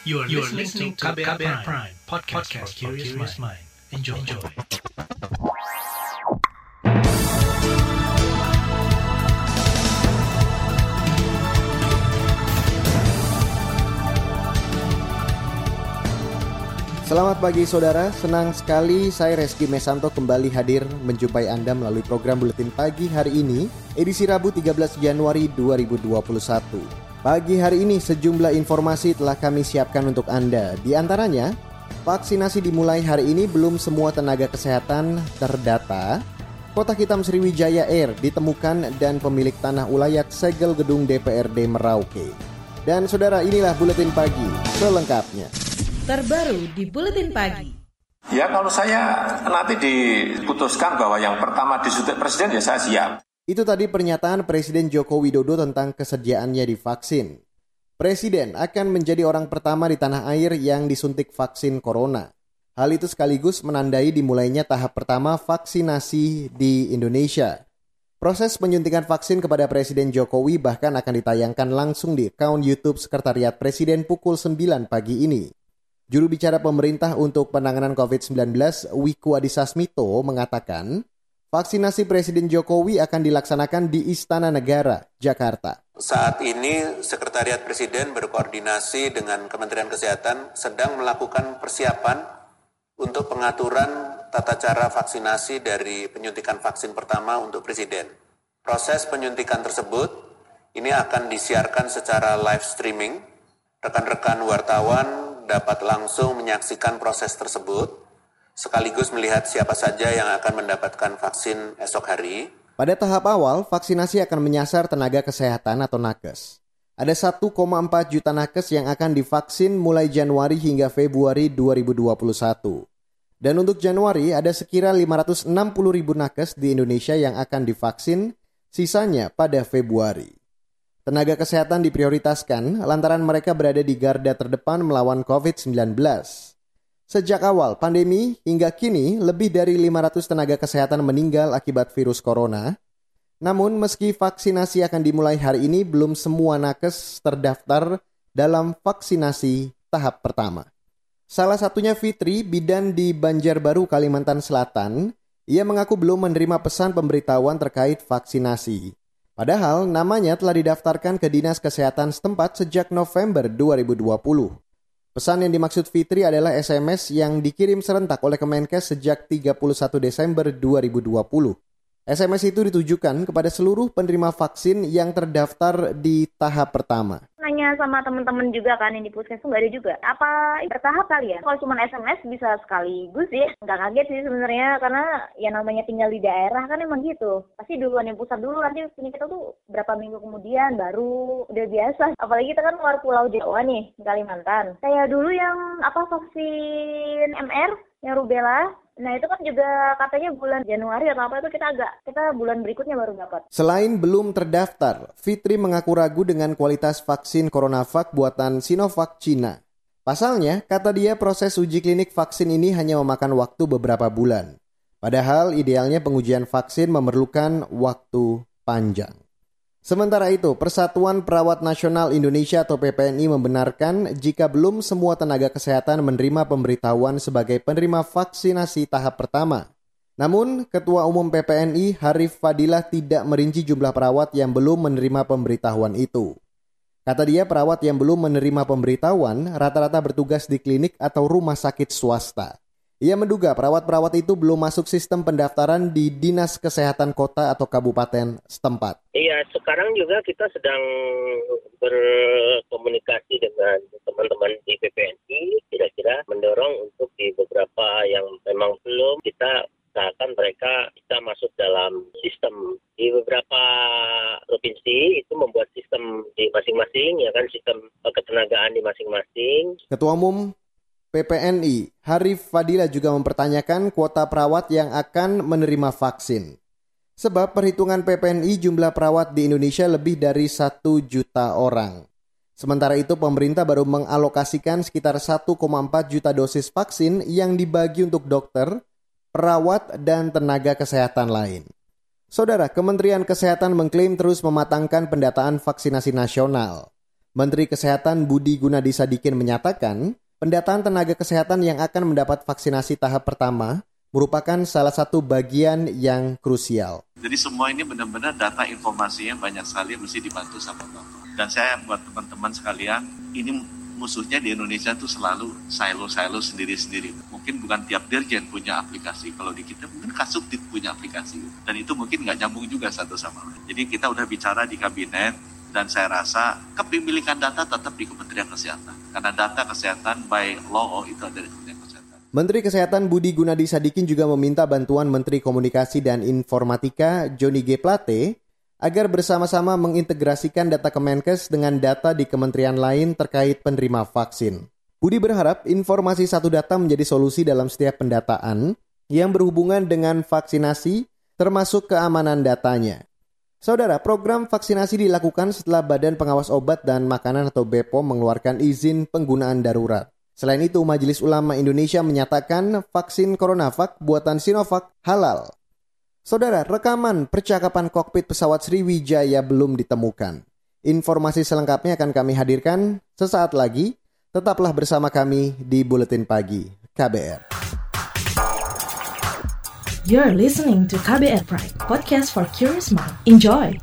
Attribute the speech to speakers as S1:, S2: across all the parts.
S1: You are, you are listening to KBR, Prime, Prime podcast, podcast for curious mind. Enjoy. Enjoy.
S2: Selamat pagi saudara, senang sekali saya Reski Mesanto kembali hadir menjumpai Anda melalui program Buletin Pagi hari ini, edisi Rabu 13 Januari 2021. Pagi hari ini sejumlah informasi telah kami siapkan untuk Anda. Di antaranya, vaksinasi dimulai hari ini belum semua tenaga kesehatan terdata. Kotak hitam Sriwijaya Air ditemukan dan pemilik tanah ulayat segel gedung DPRD Merauke. Dan saudara inilah Buletin Pagi selengkapnya
S3: terbaru di Buletin Pagi.
S4: Ya kalau saya nanti diputuskan bahwa yang pertama disuntik presiden ya saya siap.
S2: Itu tadi pernyataan Presiden Joko Widodo tentang kesediaannya divaksin. Presiden akan menjadi orang pertama di tanah air yang disuntik vaksin corona. Hal itu sekaligus menandai dimulainya tahap pertama vaksinasi di Indonesia. Proses penyuntikan vaksin kepada Presiden Jokowi bahkan akan ditayangkan langsung di akun YouTube Sekretariat Presiden pukul 9 pagi ini. Juru bicara pemerintah untuk penanganan COVID-19, Wiku Adhisa Smito, mengatakan vaksinasi Presiden Jokowi akan dilaksanakan di Istana Negara, Jakarta.
S5: Saat ini Sekretariat Presiden berkoordinasi dengan Kementerian Kesehatan sedang melakukan persiapan untuk pengaturan tata cara vaksinasi dari penyuntikan vaksin pertama untuk Presiden. Proses penyuntikan tersebut ini akan disiarkan secara live streaming. Rekan-rekan wartawan dapat langsung menyaksikan proses tersebut, sekaligus melihat siapa saja yang akan mendapatkan vaksin esok hari.
S2: Pada tahap awal, vaksinasi akan menyasar tenaga kesehatan atau nakes. Ada 1,4 juta nakes yang akan divaksin mulai Januari hingga Februari 2021. Dan untuk Januari ada sekira 560 ribu nakes di Indonesia yang akan divaksin, sisanya pada Februari. Tenaga kesehatan diprioritaskan lantaran mereka berada di garda terdepan melawan COVID-19. Sejak awal pandemi hingga kini lebih dari 500 tenaga kesehatan meninggal akibat virus corona. Namun meski vaksinasi akan dimulai hari ini belum semua nakes terdaftar dalam vaksinasi tahap pertama. Salah satunya Fitri, bidan di Banjarbaru, Kalimantan Selatan. Ia mengaku belum menerima pesan pemberitahuan terkait vaksinasi. Padahal namanya telah didaftarkan ke Dinas Kesehatan setempat sejak November 2020. Pesan yang dimaksud Fitri adalah SMS yang dikirim serentak oleh Kemenkes sejak 31 Desember 2020. SMS itu ditujukan kepada seluruh penerima vaksin yang terdaftar di tahap pertama
S6: nanya sama temen-temen juga kan yang di puskesmas nggak ada juga. Apa bertahap kali ya? Kalau cuma SMS bisa sekaligus ya. Nggak kaget sih sebenarnya karena ya namanya tinggal di daerah kan emang gitu. Pasti duluan yang pusat dulu nanti punya kita tuh berapa minggu kemudian baru udah biasa. Apalagi kita kan luar pulau Jawa nih, Kalimantan. Kayak dulu yang apa vaksin MR yang rubella Nah itu kan juga katanya bulan Januari atau apa itu kita agak kita bulan berikutnya baru dapat.
S2: Selain belum terdaftar, Fitri mengaku ragu dengan kualitas vaksin CoronaVac buatan Sinovac Cina. Pasalnya, kata dia proses uji klinik vaksin ini hanya memakan waktu beberapa bulan. Padahal idealnya pengujian vaksin memerlukan waktu panjang. Sementara itu, Persatuan Perawat Nasional Indonesia atau PPNI membenarkan jika belum semua tenaga kesehatan menerima pemberitahuan sebagai penerima vaksinasi tahap pertama. Namun, Ketua Umum PPNI Harif Fadilah tidak merinci jumlah perawat yang belum menerima pemberitahuan itu. Kata dia, perawat yang belum menerima pemberitahuan rata-rata bertugas di klinik atau rumah sakit swasta. Ia menduga perawat-perawat itu belum masuk sistem pendaftaran di Dinas Kesehatan Kota atau Kabupaten setempat.
S7: Iya, sekarang juga kita sedang berkomunikasi dengan teman-teman di PPNI, kira-kira mendorong untuk di beberapa yang memang belum kita usahakan mereka bisa masuk dalam sistem di beberapa provinsi itu membuat sistem di masing-masing ya kan sistem ketenagaan di masing-masing.
S2: Ketua Umum PPNI, Harif Fadila juga mempertanyakan kuota perawat yang akan menerima vaksin. Sebab perhitungan PPNI jumlah perawat di Indonesia lebih dari satu juta orang. Sementara itu pemerintah baru mengalokasikan sekitar 1,4 juta dosis vaksin yang dibagi untuk dokter, perawat, dan tenaga kesehatan lain. Saudara, Kementerian Kesehatan mengklaim terus mematangkan pendataan vaksinasi nasional. Menteri Kesehatan Budi Gunadi Sadikin menyatakan, pendataan tenaga kesehatan yang akan mendapat vaksinasi tahap pertama merupakan salah satu bagian yang krusial.
S8: Jadi semua ini benar-benar data informasinya banyak sekali mesti dibantu sama Bapak. Dan saya buat teman-teman sekalian, ini musuhnya di Indonesia tuh selalu silo-silo sendiri-sendiri. Mungkin bukan tiap dirjen punya aplikasi. Kalau di kita mungkin Kasubdit punya aplikasi. Dan itu mungkin nggak nyambung juga satu sama lain. Jadi kita udah bicara di kabinet, dan saya rasa kepemilikan data tetap di Kementerian Kesehatan. Karena data kesehatan by law itu ada di Kementerian Kesehatan.
S2: Menteri Kesehatan Budi Gunadi Sadikin juga meminta bantuan Menteri Komunikasi dan Informatika Joni G. Plate agar bersama-sama mengintegrasikan data Kemenkes dengan data di kementerian lain terkait penerima vaksin. Budi berharap informasi satu data menjadi solusi dalam setiap pendataan yang berhubungan dengan vaksinasi termasuk keamanan datanya. Saudara, program vaksinasi dilakukan setelah Badan Pengawas Obat dan Makanan atau BPOM mengeluarkan izin penggunaan darurat. Selain itu, Majelis Ulama Indonesia menyatakan vaksin CoronaVac buatan Sinovac halal. Saudara, rekaman percakapan kokpit pesawat Sriwijaya belum ditemukan. Informasi selengkapnya akan kami hadirkan sesaat lagi. Tetaplah bersama kami di Buletin Pagi KBR.
S3: You're listening to KBR Pride, podcast for curious mind. Enjoy!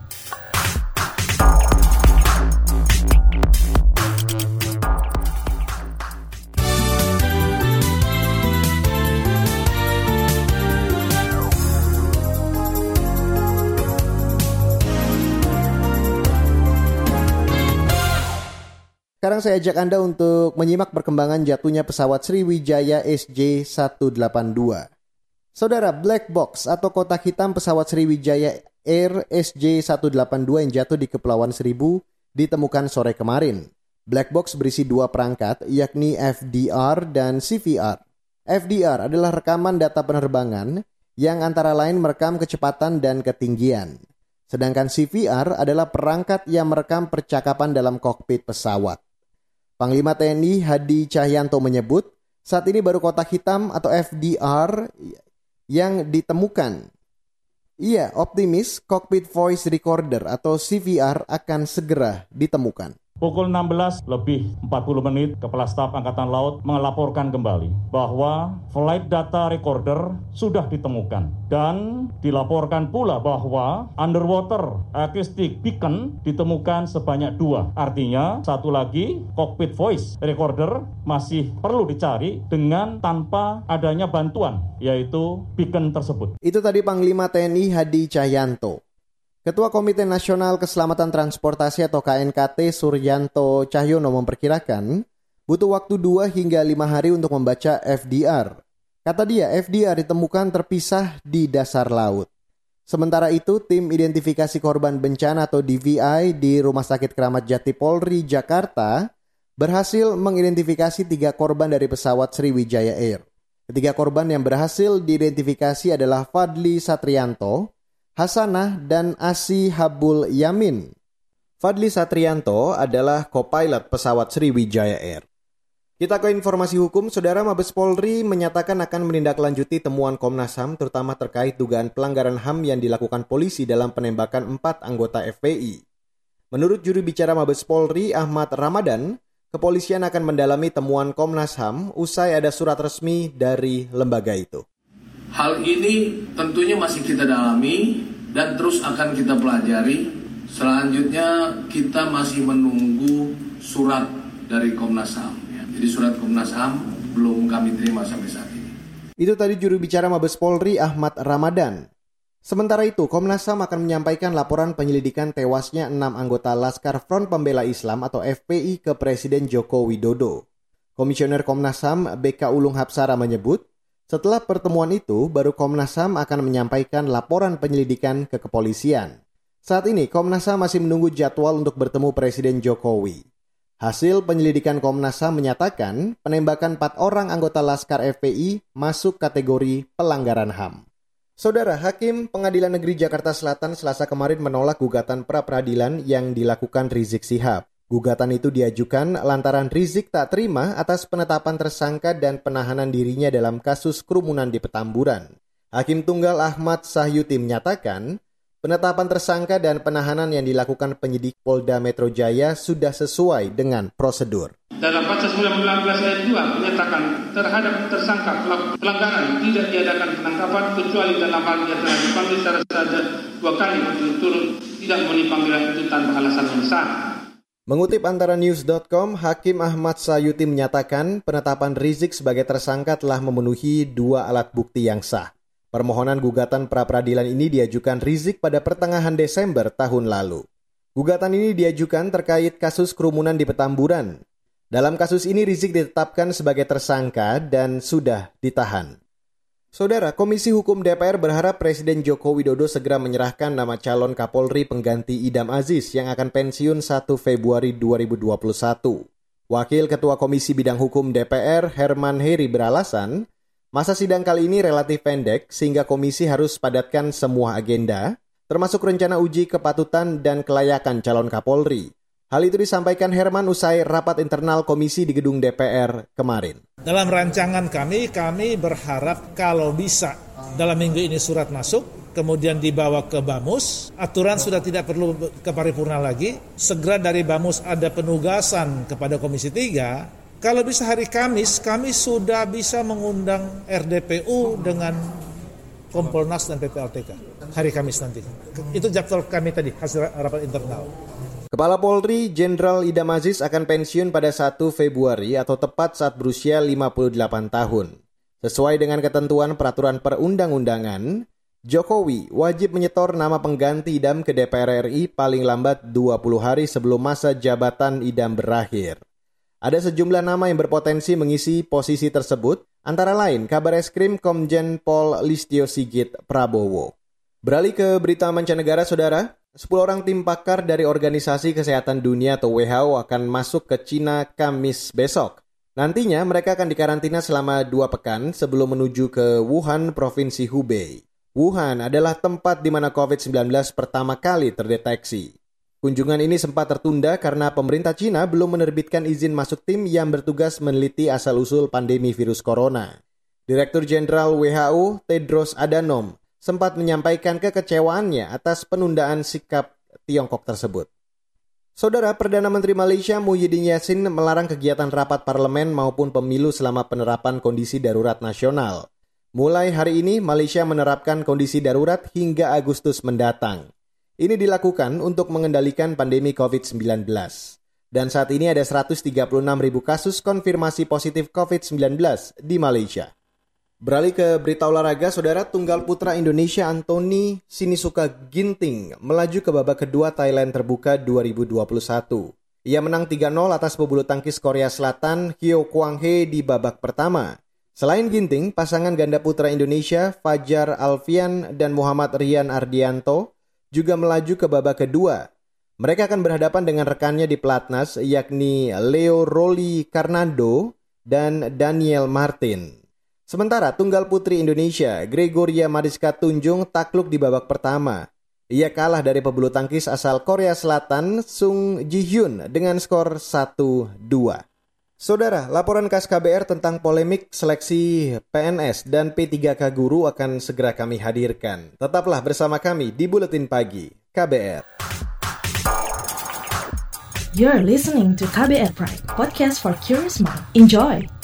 S2: Sekarang saya ajak Anda untuk menyimak perkembangan jatuhnya pesawat Sriwijaya SJ182. Saudara, black box atau kotak hitam pesawat Sriwijaya Air SJ182 yang jatuh di Kepulauan Seribu ditemukan sore kemarin. Black box berisi dua perangkat, yakni FDR dan CVR. FDR adalah rekaman data penerbangan yang antara lain merekam kecepatan dan ketinggian. Sedangkan CVR adalah perangkat yang merekam percakapan dalam kokpit pesawat. Panglima TNI Hadi Cahyanto menyebut, saat ini baru kotak hitam atau FDR yang ditemukan. Ia optimis cockpit voice recorder atau CVR akan segera ditemukan.
S9: Pukul 16 lebih 40 menit, Kepala Staf Angkatan Laut melaporkan kembali bahwa flight data recorder sudah ditemukan. Dan dilaporkan pula bahwa underwater acoustic beacon ditemukan sebanyak dua. Artinya, satu lagi cockpit voice recorder masih perlu dicari dengan tanpa adanya bantuan, yaitu beacon tersebut.
S2: Itu tadi Panglima TNI Hadi Cahyanto. Ketua Komite Nasional Keselamatan Transportasi atau KNKT Suryanto Cahyono memperkirakan butuh waktu 2 hingga 5 hari untuk membaca FDR. Kata dia, FDR ditemukan terpisah di dasar laut. Sementara itu, tim identifikasi korban bencana atau DVI di Rumah Sakit Keramat Jati Polri, Jakarta berhasil mengidentifikasi tiga korban dari pesawat Sriwijaya Air. Ketiga korban yang berhasil diidentifikasi adalah Fadli Satrianto, Hasanah dan Asi Habul Yamin. Fadli Satrianto adalah co-pilot pesawat Sriwijaya Air. Kita ke informasi hukum, Saudara Mabes Polri menyatakan akan menindaklanjuti temuan Komnas HAM terutama terkait dugaan pelanggaran HAM yang dilakukan polisi dalam penembakan empat anggota FPI. Menurut juru bicara Mabes Polri Ahmad Ramadan, kepolisian akan mendalami temuan Komnas HAM usai ada surat resmi dari lembaga itu.
S10: Hal ini tentunya masih kita dalami dan terus akan kita pelajari. Selanjutnya kita masih menunggu surat dari Komnas HAM. Ya. Jadi surat Komnas HAM belum kami terima sampai saat ini.
S2: Itu tadi juru bicara Mabes Polri Ahmad Ramadan. Sementara itu, Komnas HAM akan menyampaikan laporan penyelidikan tewasnya enam anggota Laskar Front Pembela Islam atau FPI ke Presiden Joko Widodo. Komisioner Komnas HAM BK Ulung Hapsara menyebut, setelah pertemuan itu, baru Komnas HAM akan menyampaikan laporan penyelidikan ke kepolisian. Saat ini, Komnas HAM masih menunggu jadwal untuk bertemu Presiden Jokowi. Hasil penyelidikan Komnas HAM menyatakan penembakan empat orang anggota Laskar FPI masuk kategori pelanggaran HAM. Saudara Hakim Pengadilan Negeri Jakarta Selatan selasa kemarin menolak gugatan pra-peradilan yang dilakukan Rizik Sihab. Gugatan itu diajukan lantaran Rizik tak terima atas penetapan tersangka dan penahanan dirinya dalam kasus kerumunan di Petamburan. Hakim Tunggal Ahmad Sahyuti menyatakan, penetapan tersangka dan penahanan yang dilakukan penyidik Polda Metro Jaya sudah sesuai dengan prosedur.
S11: Dalam pasal 19 ayat 2 menyatakan terhadap tersangka pelanggaran tidak diadakan penangkapan kecuali dalam hal dia telah dipanggil secara sadar dua kali berturut-turut tidak memenuhi panggilan itu tanpa alasan yang sah.
S2: Mengutip antara news.com, Hakim Ahmad Sayuti menyatakan penetapan Rizik sebagai tersangka telah memenuhi dua alat bukti yang sah. Permohonan gugatan pra-peradilan ini diajukan Rizik pada pertengahan Desember tahun lalu. Gugatan ini diajukan terkait kasus kerumunan di Petamburan. Dalam kasus ini Rizik ditetapkan sebagai tersangka dan sudah ditahan. Saudara, Komisi Hukum DPR berharap Presiden Joko Widodo segera menyerahkan nama calon Kapolri pengganti Idam Aziz yang akan pensiun 1 Februari 2021. Wakil Ketua Komisi Bidang Hukum DPR, Herman Heri beralasan, masa sidang kali ini relatif pendek sehingga komisi harus padatkan semua agenda, termasuk rencana uji kepatutan dan kelayakan calon Kapolri. Hal itu disampaikan Herman usai rapat internal komisi di gedung DPR kemarin.
S12: Dalam rancangan kami, kami berharap kalau bisa dalam minggu ini surat masuk, kemudian dibawa ke Bamus, aturan sudah tidak perlu ke paripurna lagi, segera dari Bamus ada penugasan kepada Komisi 3, kalau bisa hari Kamis, kami sudah bisa mengundang RDPU dengan Kompolnas dan PPLTK hari Kamis nanti. Itu jadwal kami tadi, hasil rapat internal.
S2: Kepala Polri Jenderal Idam Aziz akan pensiun pada 1 Februari atau tepat saat berusia 58 tahun. Sesuai dengan ketentuan peraturan perundang-undangan, Jokowi wajib menyetor nama pengganti Idam ke DPR RI paling lambat 20 hari sebelum masa jabatan Idam berakhir. Ada sejumlah nama yang berpotensi mengisi posisi tersebut, antara lain kabar eskrim Komjen Pol Listio Sigit Prabowo. Beralih ke berita mancanegara, saudara. 10 orang tim pakar dari Organisasi Kesehatan Dunia atau WHO akan masuk ke Cina Kamis besok. Nantinya mereka akan dikarantina selama dua pekan sebelum menuju ke Wuhan, Provinsi Hubei. Wuhan adalah tempat di mana COVID-19 pertama kali terdeteksi. Kunjungan ini sempat tertunda karena pemerintah Cina belum menerbitkan izin masuk tim yang bertugas meneliti asal-usul pandemi virus corona. Direktur Jenderal WHO Tedros Adhanom sempat menyampaikan kekecewaannya atas penundaan sikap Tiongkok tersebut. Saudara Perdana Menteri Malaysia Muhyiddin Yassin melarang kegiatan rapat parlemen maupun pemilu selama penerapan kondisi darurat nasional. Mulai hari ini, Malaysia menerapkan kondisi darurat hingga Agustus mendatang. Ini dilakukan untuk mengendalikan pandemi COVID-19. Dan saat ini ada 136 ribu kasus konfirmasi positif COVID-19 di Malaysia. Beralih ke berita olahraga, saudara tunggal putra Indonesia Anthony Sinisuka Ginting melaju ke babak kedua Thailand Terbuka 2021. Ia menang 3-0 atas pebulu tangkis Korea Selatan Hyo Kwang Hee di babak pertama. Selain Ginting, pasangan ganda putra Indonesia Fajar Alfian dan Muhammad Rian Ardianto juga melaju ke babak kedua. Mereka akan berhadapan dengan rekannya di pelatnas yakni Leo Roli Karnando dan Daniel Martin. Sementara tunggal putri Indonesia, Gregoria Mariska Tunjung takluk di babak pertama. Ia kalah dari pebulu tangkis asal Korea Selatan Sung Ji Hyun dengan skor 1-2. Saudara, laporan khas KBR tentang polemik seleksi PNS dan P3K guru akan segera kami hadirkan. Tetaplah bersama kami di Buletin Pagi KBR.
S3: You're listening to KBR Pride, podcast for curious mind. Enjoy!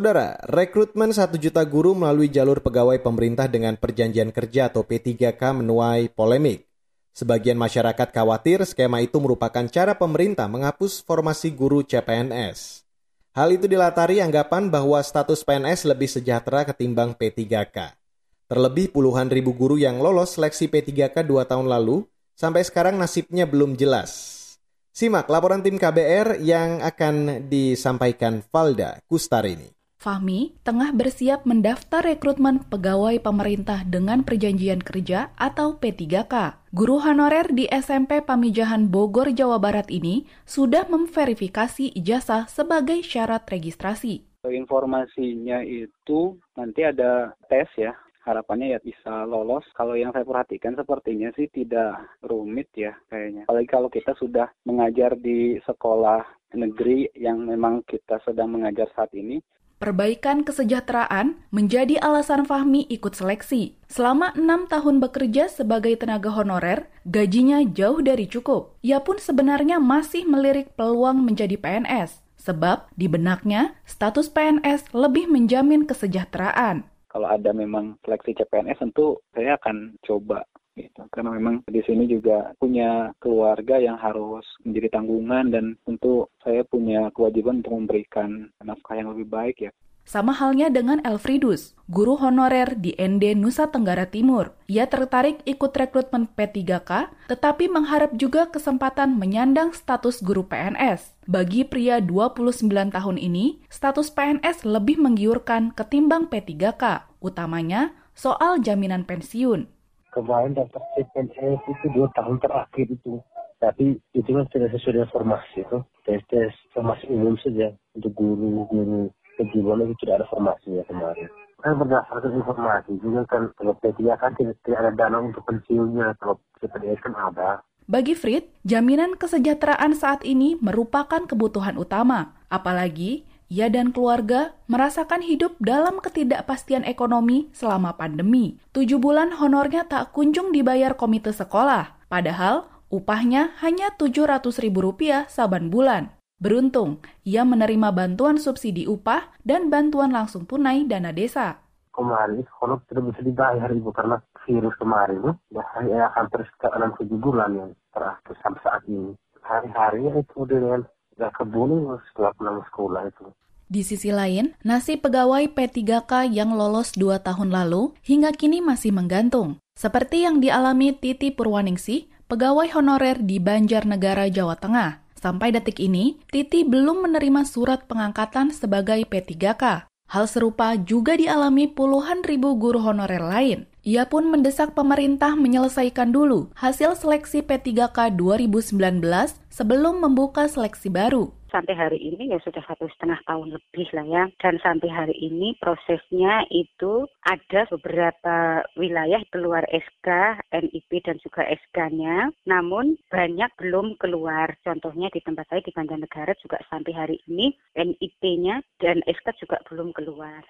S2: Saudara, rekrutmen 1 juta guru melalui jalur pegawai pemerintah dengan perjanjian kerja atau P3K menuai polemik. Sebagian masyarakat khawatir skema itu merupakan cara pemerintah menghapus formasi guru CPNS. Hal itu dilatari anggapan bahwa status PNS lebih sejahtera ketimbang P3K. Terlebih puluhan ribu guru yang lolos seleksi P3K dua tahun lalu, sampai sekarang nasibnya belum jelas. Simak laporan tim KBR yang akan disampaikan Valda Kustarini.
S13: Fahmi tengah bersiap mendaftar rekrutmen pegawai pemerintah dengan perjanjian kerja atau P3K. Guru honorer di SMP Pamijahan Bogor, Jawa Barat ini sudah memverifikasi ijazah sebagai syarat registrasi.
S14: Informasinya itu nanti ada tes ya, harapannya ya bisa lolos. Kalau yang saya perhatikan sepertinya sih tidak rumit ya kayaknya. Apalagi kalau kita sudah mengajar di sekolah negeri yang memang kita sedang mengajar saat ini.
S13: Perbaikan kesejahteraan menjadi alasan Fahmi ikut seleksi. Selama enam tahun bekerja sebagai tenaga honorer, gajinya jauh dari cukup. Ia pun sebenarnya masih melirik peluang menjadi PNS. Sebab di benaknya, status PNS lebih menjamin kesejahteraan
S14: kalau ada memang seleksi CPNS tentu saya akan coba gitu karena memang di sini juga punya keluarga yang harus menjadi tanggungan dan tentu saya punya kewajiban untuk memberikan nafkah yang lebih baik ya
S13: sama halnya dengan Elfridus, guru honorer di ND Nusa Tenggara Timur. Ia tertarik ikut rekrutmen P3K, tetapi mengharap juga kesempatan menyandang status guru PNS. Bagi pria 29 tahun ini, status PNS lebih menggiurkan ketimbang P3K, utamanya soal jaminan pensiun.
S15: Kemarin dapat CPNS itu dua tahun terakhir itu tapi itu kan tidak sesuai dengan formasi itu tes tes formasi umum saja untuk guru guru kejiwaan itu tidak ada formasinya kemarin. Kan berdasarkan informasi juga kan kalau P3 kan tidak, tidak ada dana untuk pensiunnya, kalau CPNS kan ada.
S13: Bagi Frit, jaminan kesejahteraan saat ini merupakan kebutuhan utama. Apalagi ia dan keluarga merasakan hidup dalam ketidakpastian ekonomi selama pandemi. Tujuh bulan honornya tak kunjung dibayar komite sekolah, padahal upahnya hanya Rp700.000 saban bulan. Beruntung, ia menerima bantuan subsidi upah dan bantuan langsung tunai dana desa.
S15: Kemarin kalau tidak bisa dibayar ibu karena virus kemarin ya, ya hampir sekitar enam tujuh bulan yang terakhir sampai saat ini. Hari-harinya itu dengan gak kebun setelah pulang sekolah itu.
S13: Di sisi lain, nasib pegawai P3K yang lolos dua tahun lalu hingga kini masih menggantung. Seperti yang dialami Titi Purwaningsih, pegawai honorer di Banjarnegara, Jawa Tengah. Sampai detik ini, Titi belum menerima surat pengangkatan sebagai P3K. Hal serupa juga dialami puluhan ribu guru honorer lain. Ia pun mendesak pemerintah menyelesaikan dulu hasil seleksi P3K 2019 sebelum membuka seleksi baru
S16: sampai hari ini ya sudah satu setengah tahun lebih lah ya. Dan sampai hari ini prosesnya itu ada beberapa wilayah keluar SK, NIP dan juga SK-nya. Namun banyak belum keluar. Contohnya di tempat saya di Banjarnegara juga sampai hari ini NIP-nya dan SK juga belum keluar.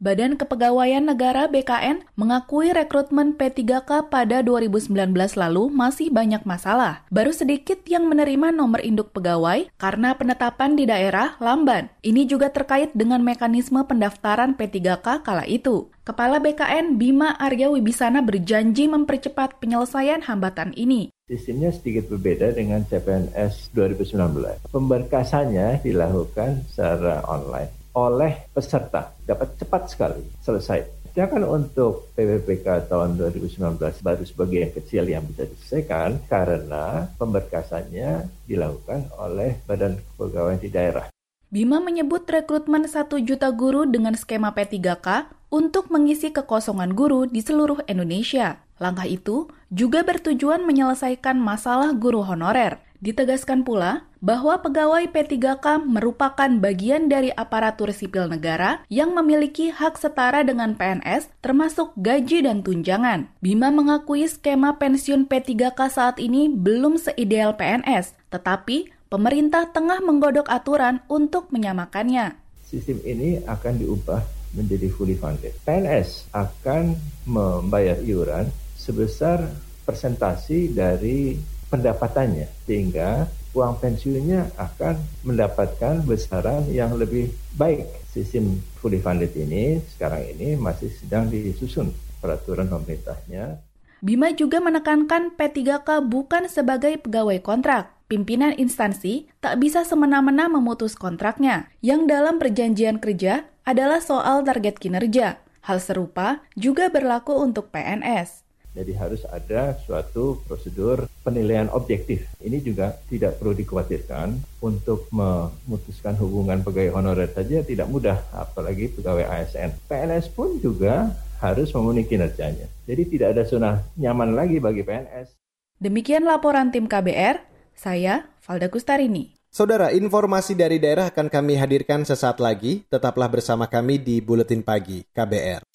S13: Badan Kepegawaian Negara BKN mengakui rekrutmen P3K pada 2019 lalu masih banyak masalah. Baru sedikit yang menerima nomor induk pegawai karena penetapan di daerah lamban. Ini juga terkait dengan mekanisme pendaftaran P3K kala itu. Kepala BKN Bima Arya Wibisana berjanji mempercepat penyelesaian hambatan ini.
S17: Sistemnya sedikit berbeda dengan CPNS 2019. Pemberkasannya dilakukan secara online oleh peserta dapat cepat sekali selesai. Sedangkan untuk PPPK tahun 2019 baru sebagian kecil yang bisa diselesaikan karena pemberkasannya dilakukan oleh Badan Kepegawaian di daerah.
S13: Bima menyebut rekrutmen 1 juta guru dengan skema P3K untuk mengisi kekosongan guru di seluruh Indonesia. Langkah itu juga bertujuan menyelesaikan masalah guru honorer. Ditegaskan pula bahwa pegawai P3K merupakan bagian dari aparatur sipil negara yang memiliki hak setara dengan PNS termasuk gaji dan tunjangan. Bima mengakui skema pensiun P3K saat ini belum seideal PNS, tetapi pemerintah tengah menggodok aturan untuk menyamakannya.
S17: Sistem ini akan diubah menjadi fully funded. PNS akan membayar iuran sebesar persentasi dari pendapatannya sehingga uang pensiunnya akan mendapatkan besaran yang lebih baik. Sistem fully funded ini sekarang ini masih sedang disusun peraturan pemerintahnya.
S13: Bima juga menekankan P3K bukan sebagai pegawai kontrak. Pimpinan instansi tak bisa semena-mena memutus kontraknya, yang dalam perjanjian kerja adalah soal target kinerja. Hal serupa juga berlaku untuk PNS.
S17: Jadi harus ada suatu prosedur penilaian objektif. Ini juga tidak perlu dikhawatirkan untuk memutuskan hubungan pegawai honorer saja tidak mudah, apalagi pegawai ASN. PNS pun juga harus memenuhi kinerjanya. Jadi tidak ada zona nyaman lagi bagi PNS.
S13: Demikian laporan tim KBR, saya Valda Kustarini.
S2: Saudara, informasi dari daerah akan kami hadirkan sesaat lagi. Tetaplah bersama kami di Buletin Pagi KBR.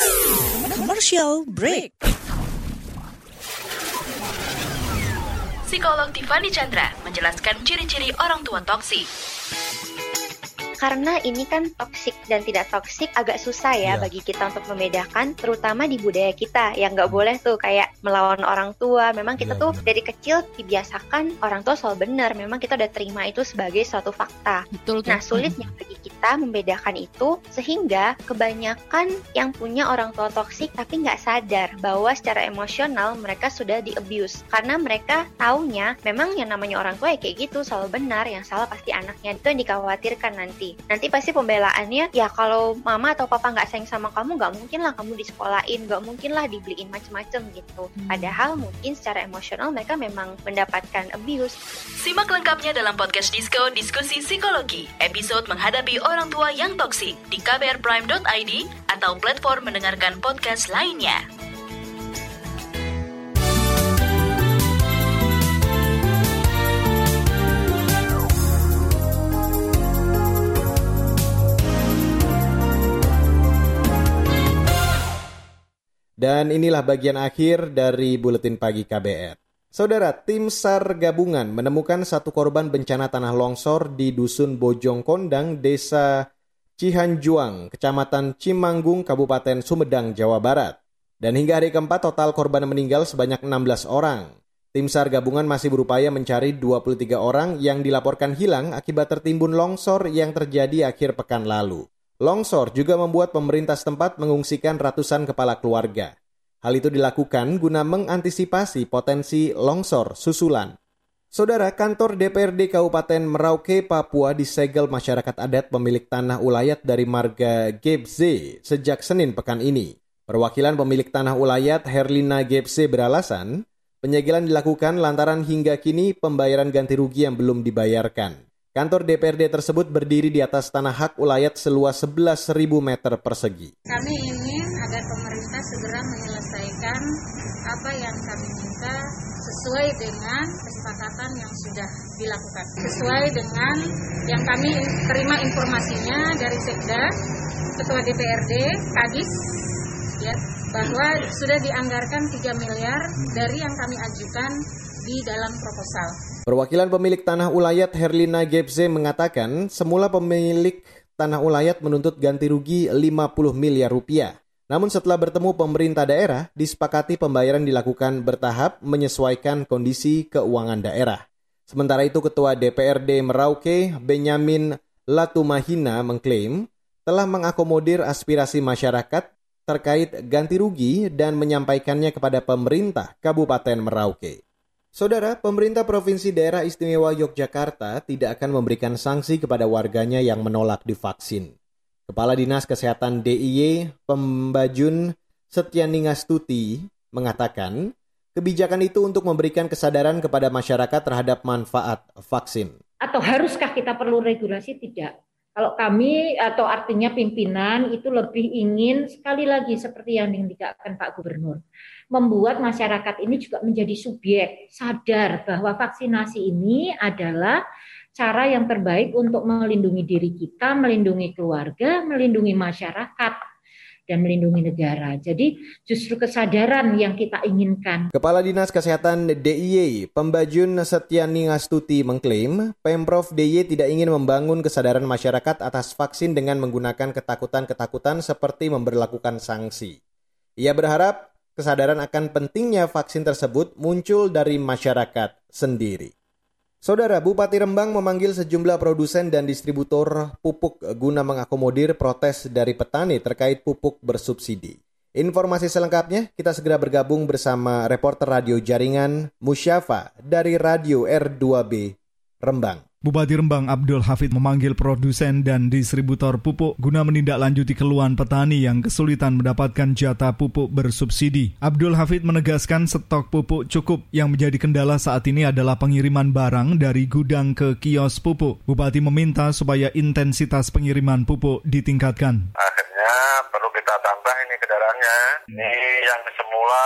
S18: Commercial break.
S13: Psikolog Tiffany Chandra menjelaskan ciri-ciri orang tua toksik.
S19: Karena ini kan toksik dan tidak toksik agak susah ya
S2: Iya.
S19: bagi kita untuk membedakan terutama di budaya kita. Yang nggak boleh tuh kayak melawan orang tua. Memang kita
S2: Iya,
S19: tuh dari kecil dibiasakan orang tua selalu benar. Memang kita udah terima itu sebagai suatu fakta.
S18: Betul
S19: nah sulitnya bagi kita membedakan itu sehingga kebanyakan yang punya orang tua toksik tapi nggak sadar bahwa secara emosional mereka sudah di abuse karena mereka taunya memang yang namanya orang tua ya kayak gitu selalu benar. Yang salah pasti anaknya. Itu yang dikhawatirkan nanti nanti pasti pembelaannya ya kalau mama atau papa nggak sayang sama kamu nggak mungkin lah kamu disekolahin nggak mungkin lah dibeliin macem-macem gitu. Padahal mungkin secara emosional mereka memang mendapatkan abuse.
S13: Simak lengkapnya dalam podcast Disko Diskusi Psikologi, episode menghadapi orang tua yang toksik di kbrprime.id atau platform mendengarkan podcast lainnya.
S2: Dan inilah bagian akhir dari Buletin Pagi KBR. Saudara, tim SAR gabungan menemukan satu korban bencana tanah longsor di Dusun Bojong Kondang, Desa Cihanjuang, Kecamatan Cimanggung, Kabupaten Sumedang, Jawa Barat. Dan hingga hari keempat total korban meninggal sebanyak 16 orang. Tim SAR gabungan masih berupaya mencari 23 orang yang dilaporkan hilang akibat tertimbun longsor yang terjadi akhir pekan lalu. Longsor juga membuat pemerintah setempat mengungsikan ratusan kepala keluarga. Hal itu dilakukan guna mengantisipasi potensi longsor susulan. Saudara kantor DPRD Kabupaten Merauke, Papua disegel masyarakat adat pemilik tanah ulayat dari marga Gebze sejak Senin pekan ini. Perwakilan pemilik tanah ulayat Herlina Gebze beralasan, penyegelan dilakukan lantaran hingga kini pembayaran ganti rugi yang belum dibayarkan. Kantor DPRD tersebut berdiri di atas tanah hak ulayat seluas 11.000 meter persegi.
S20: Kami ingin agar pemerintah segera menyelesaikan apa yang kami minta sesuai dengan kesepakatan yang sudah dilakukan. Sesuai dengan yang kami terima informasinya dari Sekda, Ketua DPRD, Kadis, ya, bahwa sudah dianggarkan 3 miliar dari yang kami ajukan di dalam proposal.
S2: Perwakilan pemilik tanah ulayat Herlina Gebze mengatakan semula pemilik tanah ulayat menuntut ganti rugi 50 miliar rupiah. Namun setelah bertemu pemerintah daerah, disepakati pembayaran dilakukan bertahap menyesuaikan kondisi keuangan daerah. Sementara itu Ketua DPRD Merauke, Benyamin Latumahina mengklaim telah mengakomodir aspirasi masyarakat terkait ganti rugi dan menyampaikannya kepada pemerintah Kabupaten Merauke. Saudara, pemerintah Provinsi Daerah Istimewa Yogyakarta tidak akan memberikan sanksi kepada warganya yang menolak divaksin. Kepala Dinas Kesehatan DIY Pembajun Setyaningastuti mengatakan, kebijakan itu untuk memberikan kesadaran kepada masyarakat terhadap manfaat vaksin.
S21: Atau haruskah kita perlu regulasi? Tidak. Kalau kami atau artinya pimpinan itu lebih ingin sekali lagi seperti yang dikatakan Pak Gubernur, membuat masyarakat ini juga menjadi subjek sadar bahwa vaksinasi ini adalah cara yang terbaik untuk melindungi diri kita, melindungi keluarga, melindungi masyarakat dan melindungi negara. Jadi justru kesadaran yang kita inginkan.
S2: Kepala Dinas Kesehatan DIY Pembajun Setyaningastuti mengklaim Pemprov DIY tidak ingin membangun kesadaran masyarakat atas vaksin dengan menggunakan ketakutan-ketakutan seperti memberlakukan sanksi. Ia berharap kesadaran akan pentingnya vaksin tersebut muncul dari masyarakat sendiri. Saudara Bupati Rembang memanggil sejumlah produsen dan distributor pupuk guna mengakomodir protes dari petani terkait pupuk bersubsidi. Informasi selengkapnya kita segera bergabung bersama reporter radio jaringan Musyafa dari Radio R2B Rembang.
S22: Bupati Rembang Abdul Hafid memanggil produsen dan distributor pupuk guna menindaklanjuti keluhan petani yang kesulitan mendapatkan jatah pupuk bersubsidi. Abdul Hafid menegaskan stok pupuk cukup yang menjadi kendala saat ini adalah pengiriman barang dari gudang ke kios pupuk. Bupati meminta supaya intensitas pengiriman pupuk ditingkatkan.
S23: Akhirnya tambah ini kendaraannya. Ini yang semula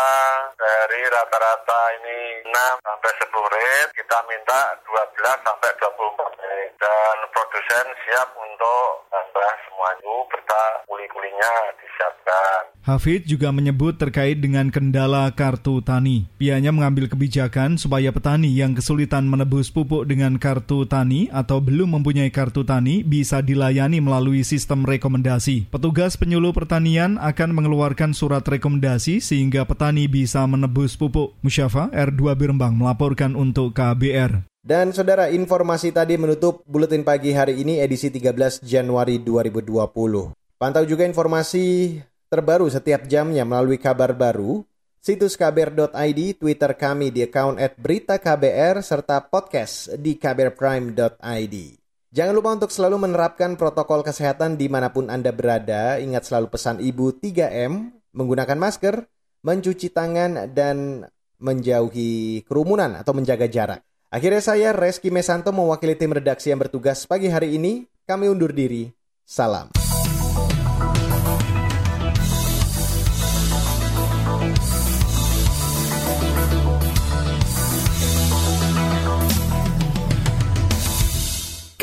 S23: dari rata-rata ini 6 sampai 10 rit, kita minta 12 sampai 24 rit. Dan produsen siap untuk nambah semua itu berta kuli-kulinya disiapkan.
S22: Hafid juga menyebut terkait dengan kendala kartu tani. Pihaknya mengambil kebijakan supaya petani yang kesulitan menebus pupuk dengan kartu tani atau belum mempunyai kartu tani bisa dilayani melalui sistem rekomendasi. Petugas penyuluh pertanian akan mengeluarkan surat rekomendasi sehingga petani bisa menebus pupuk. Musyafa R2 Birembang melaporkan untuk KBR.
S2: Dan saudara, informasi tadi menutup buletin pagi hari ini edisi 13 Januari 2020. Pantau juga informasi terbaru setiap jamnya melalui kabar baru, situs kbr.id, Twitter kami di account at berita KBR, serta podcast di kbrprime.id. Jangan lupa untuk selalu menerapkan protokol kesehatan di mana pun Anda berada. Ingat selalu pesan ibu 3M, menggunakan masker, mencuci tangan, dan menjauhi kerumunan atau menjaga jarak. Akhirnya saya, Reski Mesanto, mewakili tim redaksi yang bertugas pagi hari ini. Kami undur diri. Salam.